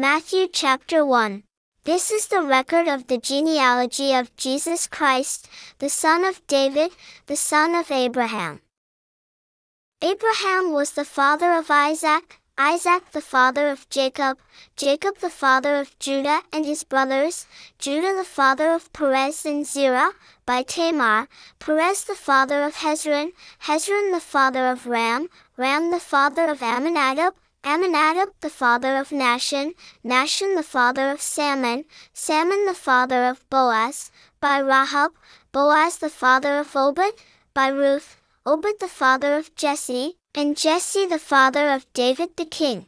Matthew chapter 1. This is the record of the genealogy of Jesus Christ, the son of David, the son of Abraham. Abraham was the father of Isaac, Isaac the father of Jacob, Jacob the father of Judah and his brothers, Judah the father of Perez and Zerah, by Tamar, Perez the father of Hezron, Hezron the father of Ram, Ram the father of Amminadab, Amminadab the father of Nahshon, Nahshon the father of Salmon, Salmon the father of Boaz, by Rahab, Boaz the father of Obed, by Ruth, Obed the father of Jesse, and Jesse the father of David the king.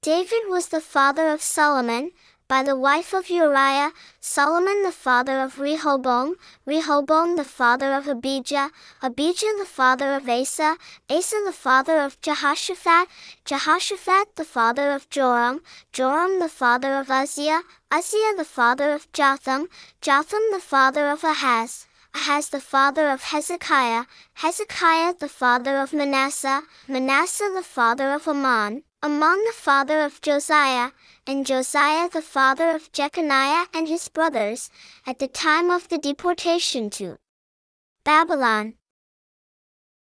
David was the father of Solomon, by the wife of Uriah, Solomon the father of Rehoboam, Rehoboam the father of Abijah, Abijah the father of Asa, Asa the father of Jehoshaphat, Jehoshaphat the father of Joram, Joram the father of Uzziah, Uzziah the father of Jotham, Jotham the father of Ahaz, Ahaz the father of Hezekiah, Hezekiah the father of Manasseh, Manasseh the father of Amon, Amon the father of Josiah, and Josiah the father of Jeconiah and his brothers, at the time of the deportation to Babylon.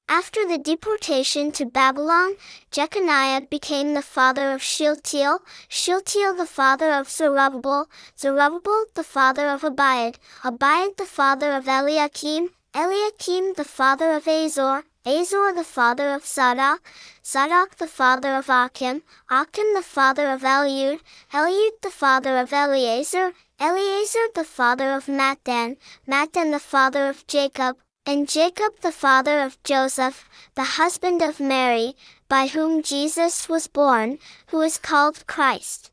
After the deportation to Babylon, Jeconiah became the father of Shealtiel, Shealtiel the father of Zerubbabel, Zerubbabel the father of Abiud, Abiud the father of Eliakim, Eliakim the father of Azor, Azor the father of Zadok, Zadok the father of Achim, Achim the father of Eliud, Eliud the father of Eleazar, Eleazar the father of Matthan, Matthan the father of Jacob, and Jacob the father of Joseph, the husband of Mary, by whom Jesus was born, who is called Christ.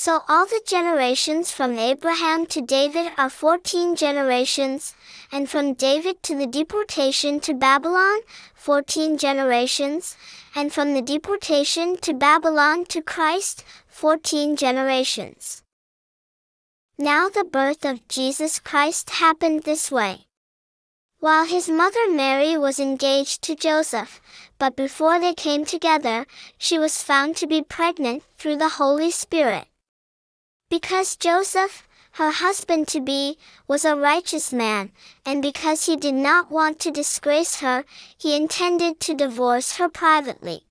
So all the generations from Abraham to David are 14 generations, and from David to the deportation to Babylon, 14 generations, and from the deportation to Babylon to Christ, 14 generations. Now the birth of Jesus Christ happened this way. While his mother Mary was engaged to Joseph, but before they came together, she was found to be pregnant through the Holy Spirit. Because Joseph, her husband to be, was a righteous man, and because he did not want to disgrace her, he intended to divorce her privately.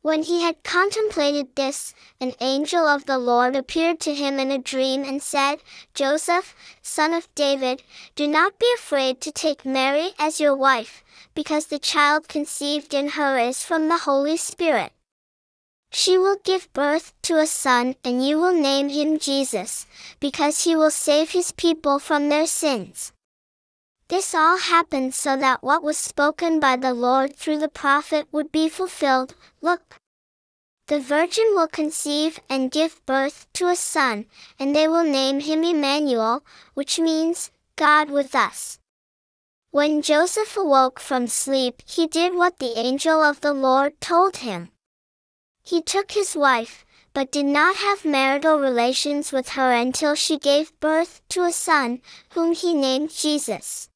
When he had contemplated this, an angel of the Lord appeared to him in a dream and said, Joseph, son of David, do not be afraid to take Mary as your wife, because the child conceived in her is from the Holy Spirit. She will give birth to a son, and you will name him Jesus, because he will save his people from their sins. This all happened so that what was spoken by the Lord through the prophet would be fulfilled. Look! The virgin will conceive and give birth to a son, and they will name him Emmanuel, which means, God with us. When Joseph awoke from sleep, he did what the angel of the Lord told him. He took his wife, but did not have marital relations with her until she gave birth to a son, whom he named Jesus.